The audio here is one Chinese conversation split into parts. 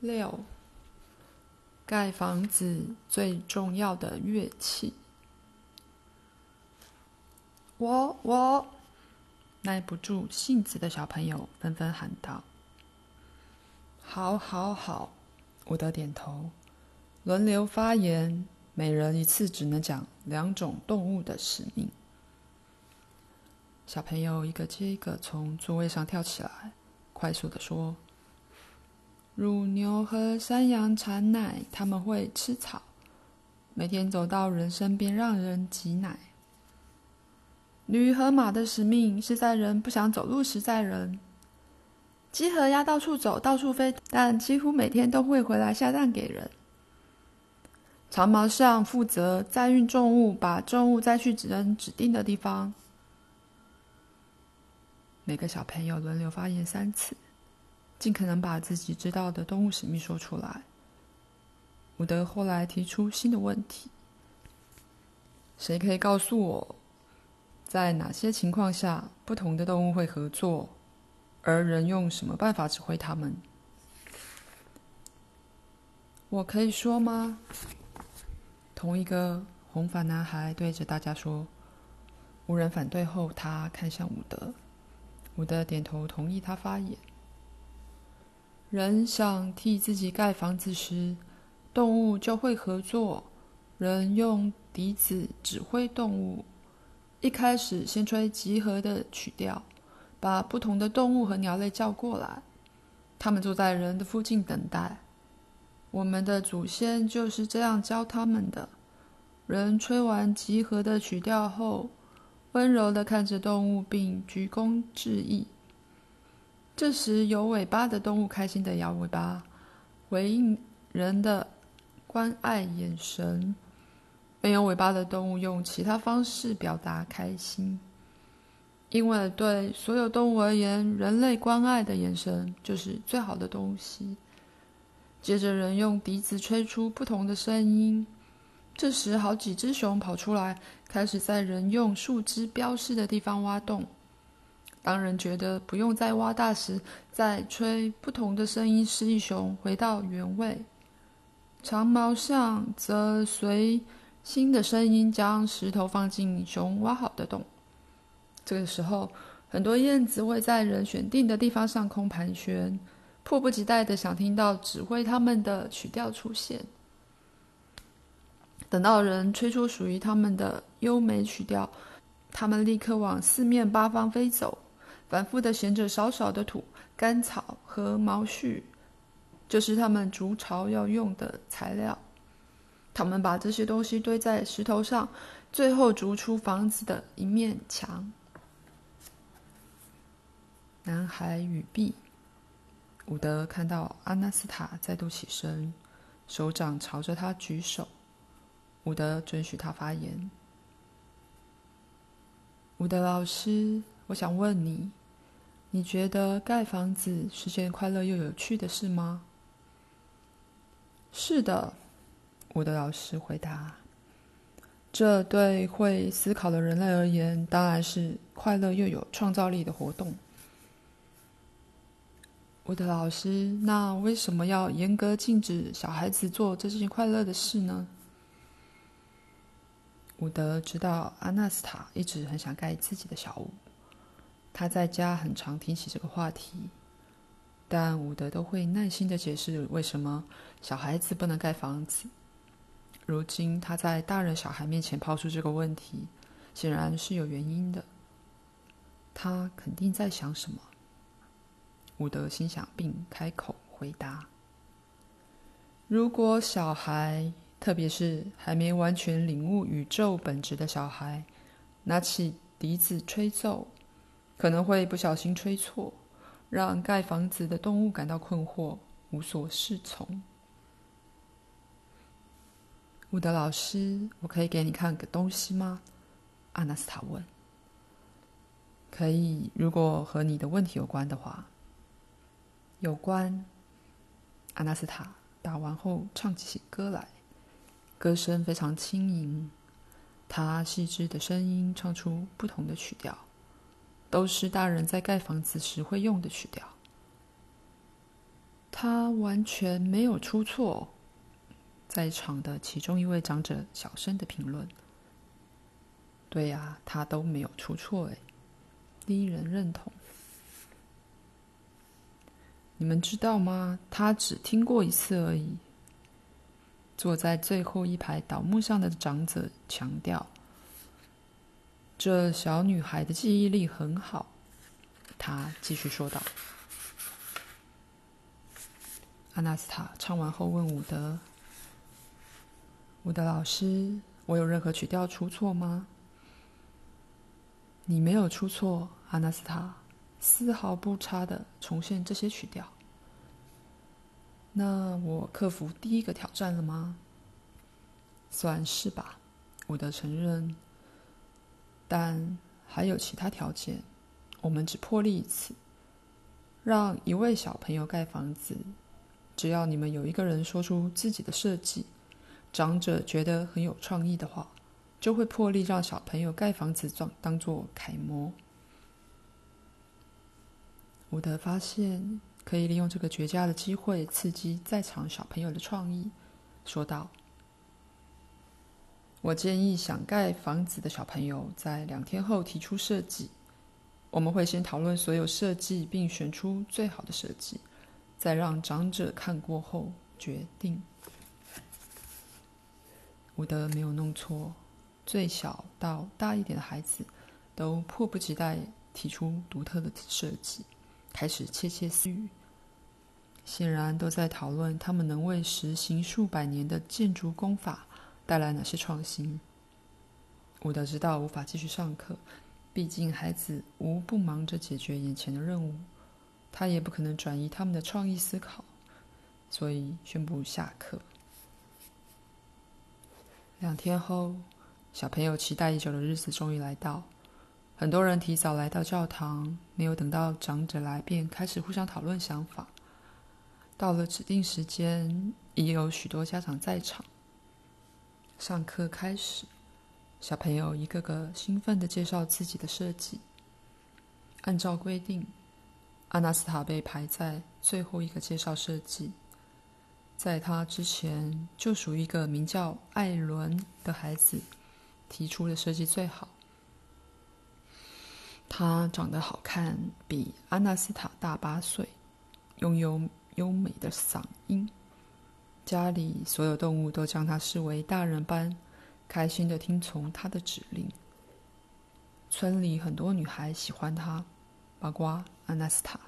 六，盖房子最重要的乐器。我我，耐不住性子的小朋友纷纷喊道：“好，好，好！”伍德点头，轮流发言，每人一次只能讲两种动物的使命。小朋友一个接一个从座位上跳起来，快速地说：“乳牛和山羊产奶，他们会吃草，每天走到人身边让人挤奶。”驴和马的使命是在人不想走路时载人。鸡和鸭到处走，到处飞，但几乎每天都会回来下蛋给人。长毛象负责载运重物，把重物载去指人指定的地方。每个小朋友轮流发言三次，尽可能把自己知道的动物使命说出来。伍德后来提出新的问题：谁可以告诉我？在哪些情况下，不同的动物会合作，而人用什么办法指挥他们？我可以说吗？同一个红发男孩对着大家说。无人反对后，他看向伍德。伍德点头同意他发言。人想替自己盖房子时，动物就会合作。人用笛子指挥动物。一开始，先吹集合的曲调，把不同的动物和鸟类叫过来。他们坐在人的附近等待。我们的祖先就是这样教他们的。人吹完集合的曲调后，温柔地看着动物，并鞠躬致意。这时，有尾巴的动物开心的摇尾巴，回应人的关爱眼神。没有尾巴的动物用其他方式表达开心，因为对所有动物而言，人类关爱的眼神就是最好的东西。接着，人用笛子吹出不同的声音。这时，好几只熊跑出来，开始在人用树枝标示的地方挖洞。当人觉得不用再挖大时，再吹不同的声音，示意熊回到原位。长毛象则随新的声音将石头放进熊挖好的洞。这个时候，很多燕子会在人选定的地方上空盘旋，迫不及待的想听到指挥他们的曲调出现。等到人吹出属于他们的优美曲调，他们立刻往四面八方飞走，反复的衔着少少的土、干草和毛絮，这是他们筑巢要用的材料。他们把这些东西堆在石头上，最后筑出房子的一面墙。男孩语毕。伍德看到阿纳斯塔再度起身，手掌朝着他举手。伍德准许他发言。伍德老师，我想问你，你觉得盖房子是件快乐又有趣的事吗？是的。伍德老师回答：“这对会思考的人类而言，当然是快乐又有创造力的活动。”伍德老师，那为什么要严格禁止小孩子做这件快乐的事呢？伍德知道阿纳斯塔一直很想盖自己的小屋，他在家很常提起这个话题，但伍德都会耐心地解释为什么小孩子不能盖房子。如今他在大人小孩面前抛出这个问题，显然是有原因的。他肯定在想什么。伍德心想，并开口回答：“如果小孩，特别是还没完全领悟宇宙本质的小孩，拿起笛子吹奏，可能会不小心吹错，让盖房子的动物感到困惑，无所适从。”伍德老师，我可以给你看个东西吗？阿纳斯塔问。可以，如果和你的问题有关的话。有关。阿纳斯塔打完后唱起歌来，歌声非常轻盈。他细致的声音唱出不同的曲调，都是大人在盖房子时会用的曲调。他完全没有出错。在场的其中一位长者小声的评论：“对呀，他都没有出错。”哎，第一人认同。你们知道吗？他只听过一次而已。坐在最后一排倒木上的长者强调：“这小女孩的记忆力很好。”她继续说道。阿纳斯塔唱完后问伍德：“伍德老师，我有任何曲调出错吗？”“你没有出错。”阿纳斯塔。丝毫不差的重现这些曲调。那我克服第一个挑战了吗？算是吧，伍德承认。但还有其他条件，我们只破例一次，让一位小朋友盖房子。只要你们有一个人说出自己的设计，长者觉得很有创意的话，就会破例让小朋友盖房子当当做楷模。伍德发现可以利用这个绝佳的机会刺激在场小朋友的创意，说道：“我建议想盖房子的小朋友在两天后提出设计。我们会先讨论所有设计，并选出最好的设计，再让长者看过后决定。”伍德没有弄错，最小到大一点的孩子都迫不及待提出独特的设计。开始窃窃私语，显然都在讨论他们能为实行数百年的建筑工法带来哪些创新。伍德知道无法继续上课，毕竟孩子无不忙着解决眼前的任务，他也不可能转移他们的创意思考，所以宣布下课。两天后，小朋友期待已久的日子终于来到。很多人提早来到教堂，没有等到长者来，便开始互相讨论想法。到了指定时间，已有许多家长在场。上课开始，小朋友一个个兴奋地介绍自己的设计。按照规定，阿纳斯塔被排在最后一个介绍设计。在他之前，就属于一个名叫艾伦的孩子提出的设计最好。他长得好看，比阿纳斯塔大八岁，拥有优美的嗓音。家里所有动物都将他视为大人般，开心的听从他的指令。村里很多女孩喜欢他，包括阿纳斯塔。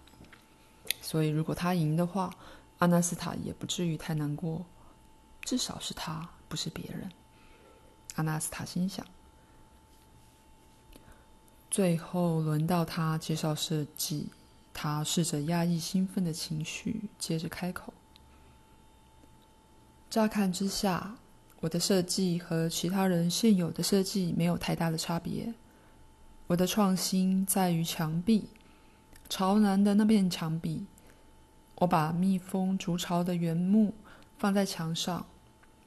所以，如果他赢的话，阿纳斯塔也不至于太难过。至少是他，不是别人。阿纳斯塔心想。最后轮到他介绍设计，他试着压抑兴奋的情绪，接着开口：“乍看之下，我的设计和其他人现有的设计没有太大的差别。我的创新在于墙壁，朝南的那片墙壁，我把蜜蜂筑巢的原木放在墙上，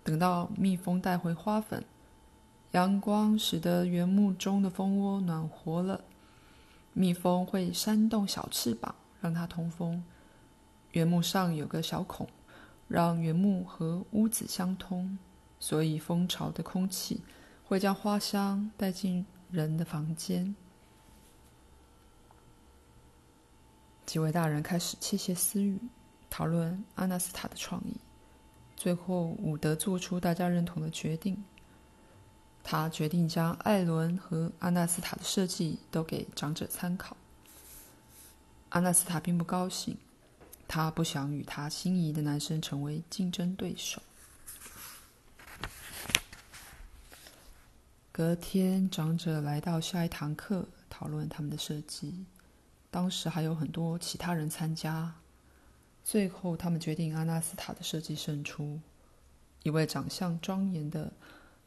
等到蜜蜂带回花粉。”阳光使得原木中的蜂窝暖和了，蜜蜂会扇动小翅膀让它通风。原木上有个小孔，让原木和屋子相通，所以蜂巢的空气会将花香带进人的房间。几位大人开始窃窃私语，讨论阿纳斯塔的创意。最后，伍德做出大家认同的决定。他决定将艾伦和阿纳斯塔的设计都给长者参考。阿纳斯塔并不高兴，他不想与他心仪的男生成为竞争对手。隔天，长者来到下一堂课，讨论他们的设计。当时还有很多其他人参加。最后，他们决定阿纳斯塔的设计胜出。一位长相庄严的。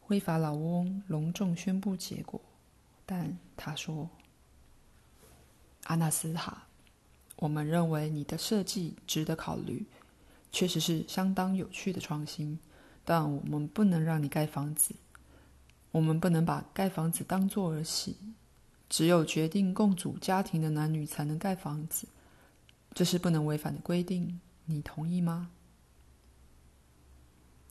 灰发老翁隆重宣布结果，但他说：“阿纳斯塔，我们认为你的设计值得考虑，确实是相当有趣的创新，但我们不能让你盖房子。我们不能把盖房子当作儿戏，只有决定共组家庭的男女才能盖房子，这是不能违反的规定。你同意吗？”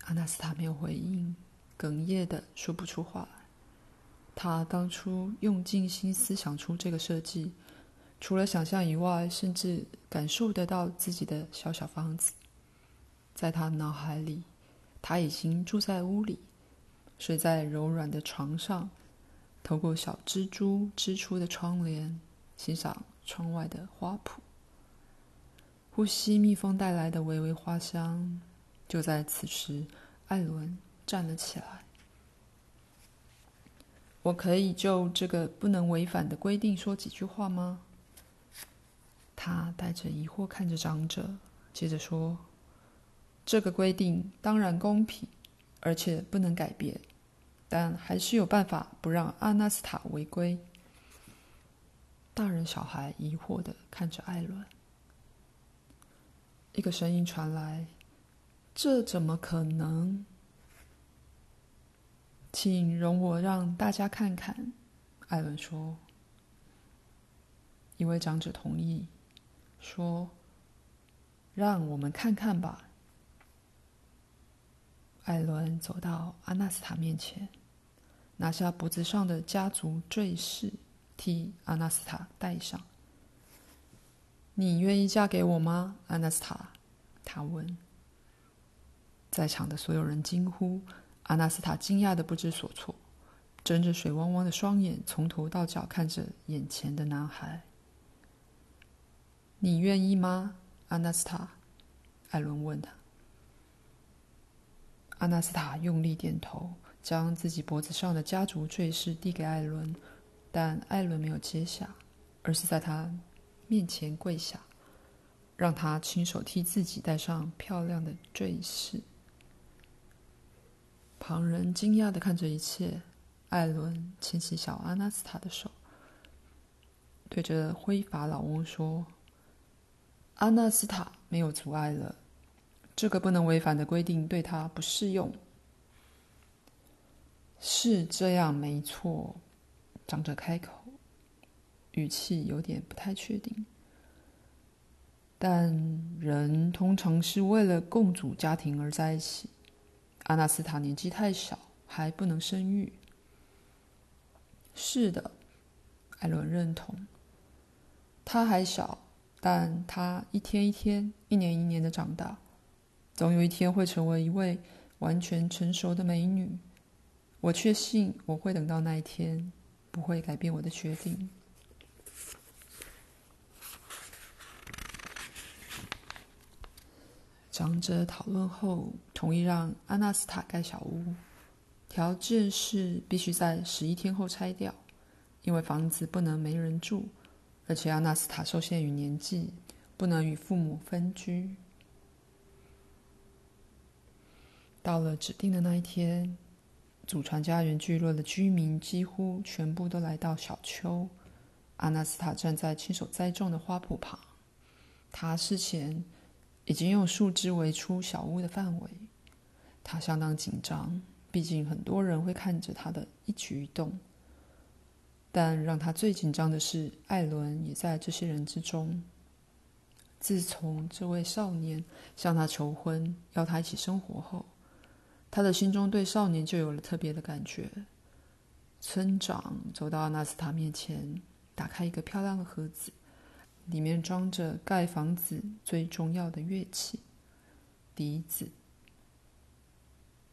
阿纳斯塔没有回应，哽咽的说不出话来。他当初用尽心思想出这个设计，除了想象以外，甚至感受得到自己的小小房子。在他脑海里，他已经住在屋里，睡在柔软的床上，透过小蜘蛛织出的窗帘，欣赏窗外的花圃，呼吸蜜蜂带来的微微花香。就在此时，艾伦站了起来。我可以就这个不能违反的规定说几句话吗？他带着疑惑看着长者，接着说：“这个规定当然公平，而且不能改变，但还是有办法不让阿纳斯塔违规。”大人小孩疑惑地看着艾伦。一个声音传来。这怎么可能？请容我让大家看看。”艾伦说。一位长者同意，说：“让我们看看吧。”艾伦走到阿纳斯塔面前，拿下脖子上的家族坠饰，替阿纳斯塔戴上。“你愿意嫁给我吗？”阿纳斯塔，他问。在场的所有人惊呼，阿纳斯塔惊讶的不知所措，睁着水汪汪的双眼，从头到脚看着眼前的男孩。“你愿意吗，阿纳斯塔？”艾伦问他。阿纳斯塔用力点头，将自己脖子上的家族坠饰递给艾伦，但艾伦没有接下，而是在他面前跪下，让他亲手替自己戴上漂亮的坠饰。旁人惊讶地看着一切。艾伦牵起小阿纳斯塔的手，对着灰发老翁说：“阿纳斯塔没有阻碍了，这个不能违反的规定对他不适用。”是这样，没错。长者开口，语气有点不太确定。但人通常是为了共组家庭而在一起。阿纳斯塔年纪太小，还不能生育。是的，艾伦认同。他还小，但他一天一天、一年一年的长大，总有一天会成为一位完全成熟的美女。我确信我会等到那一天，不会改变我的决定。长者讨论后，同意让阿纳斯塔盖小屋，条件是必须在十一天后拆掉，因为房子不能没人住，而且阿纳斯塔受限于年纪，不能与父母分居。到了指定的那一天，祖传家园聚落的居民几乎全部都来到小丘。阿纳斯塔站在亲手栽种的花圃旁，他事前。已经用树枝围出小屋的范围，他相当紧张，毕竟很多人会看着他的一举一动。但让他最紧张的是，艾伦也在这些人之中。自从这位少年向他求婚，要他一起生活后，他的心中对少年就有了特别的感觉。村长走到阿纳斯塔面前，打开一个漂亮的盒子。里面装着盖房子最重要的乐器——笛子。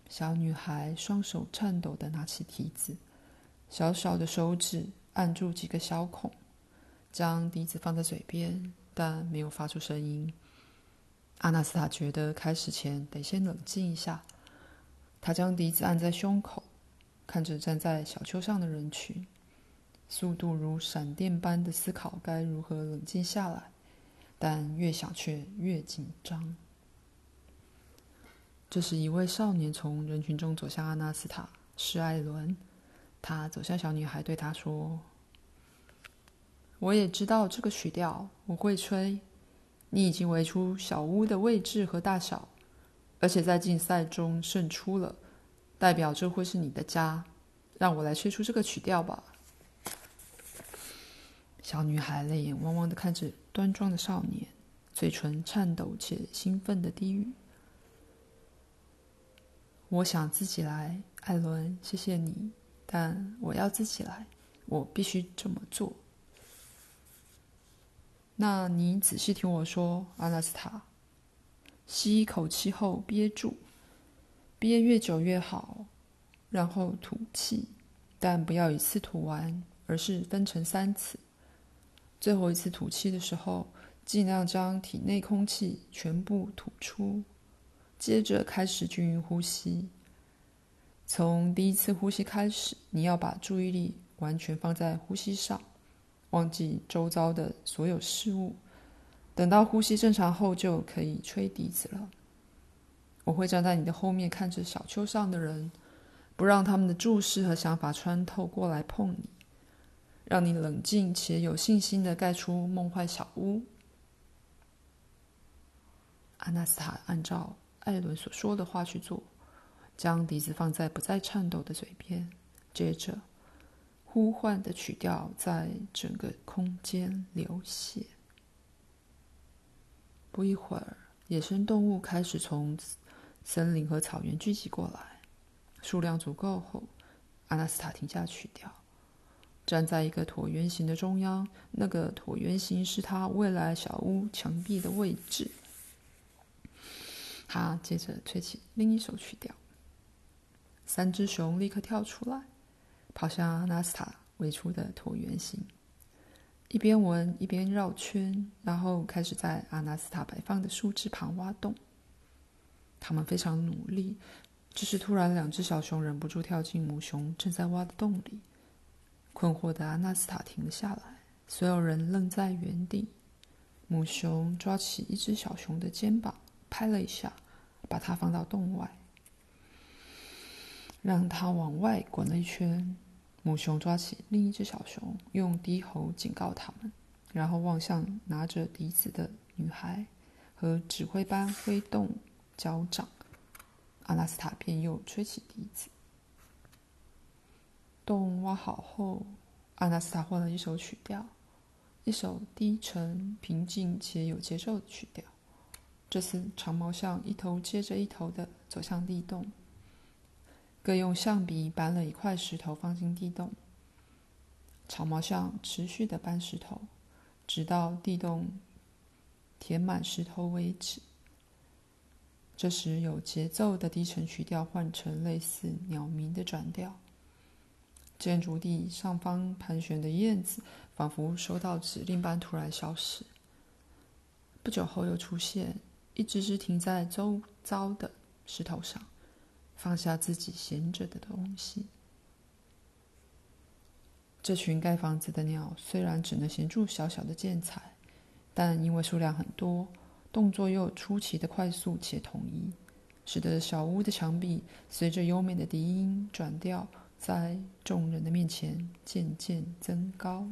小女孩双手颤抖地拿起笛子，小小的手指按住几个小孔，将笛子放在嘴边，但没有发出声音。阿纳斯塔觉得开始前得先冷静一下。他将笛子按在胸口，看着站在小丘上的人群。速度如闪电般的思考该如何冷静下来，但越想却越紧张。这时，一位少年从人群中走向阿纳斯塔，是艾伦。他走向小女孩，对她说：“我也知道这个曲调，我会吹。你已经围出小屋的位置和大小，而且在竞赛中胜出了，代表这会是你的家。让我来吹出这个曲调吧。”小女孩泪眼汪汪的看着端庄的少年，嘴唇颤抖且兴奋的低语：“我想自己来，艾伦，谢谢你，但我要自己来，我必须这么做。”那你仔细听我说，阿纳斯塔。吸一口气后憋住，憋越久越好，然后吐气，但不要一次吐完，而是分成三次。最后一次吐气的时候，尽量将体内空气全部吐出，接着开始均匀呼吸。从第一次呼吸开始，你要把注意力完全放在呼吸上，忘记周遭的所有事物。等到呼吸正常后，就可以吹笛子了。我会站在你的后面，看着小丘上的人，不让他们的注视和想法穿透过来碰你，让你冷静且有信心的盖出梦幻小屋。阿纳斯塔按照艾伦所说的话去做，将笛子放在不再颤抖的嘴边，接着呼唤的曲调在整个空间流泻。不一会儿，野生动物开始从森林和草原聚集过来。数量足够后，阿纳斯塔停下曲调，站在一个椭圆形的中央。那个椭圆形是他未来小屋墙壁的位置。他接着吹起另一首曲调。三只熊立刻跳出来，跑向阿纳斯塔围出的椭圆形。一边闻一边绕圈，然后开始在阿纳斯塔摆放的树枝旁挖洞。他们非常努力，只是突然，两只小熊忍不住跳进母熊正在挖的洞里。困惑的阿纳斯塔停了下来，所有人愣在原地。母熊抓起一只小熊的肩膀，拍了一下，把它放到洞外，让它往外滚了一圈。母熊抓起另一只小熊，用低吼警告他们，然后望向拿着笛子的女孩，和指挥般挥动脚掌。阿纳斯塔便又吹起笛子。洞挖好后，阿纳斯塔换了一首曲调，一首低沉、平静且有节奏的曲调。这次长毛象一头接着一头的走向地洞。各用象鼻搬了一块石头放进地洞，长毛象持续的搬石头，直到地洞填满石头为止。这时，有节奏的低沉曲调换成类似鸟鸣的转调。建筑地上方盘旋的燕子仿佛收到指令般突然消失，不久后又出现，一只只停在周遭的石头上。放下自己闲着的东西。这群盖房子的鸟虽然只能衔住小小的建材，但因为数量很多，动作又出奇的快速且统一，使得小屋的墙壁随着优美的笛音转调，在众人的面前渐渐增高。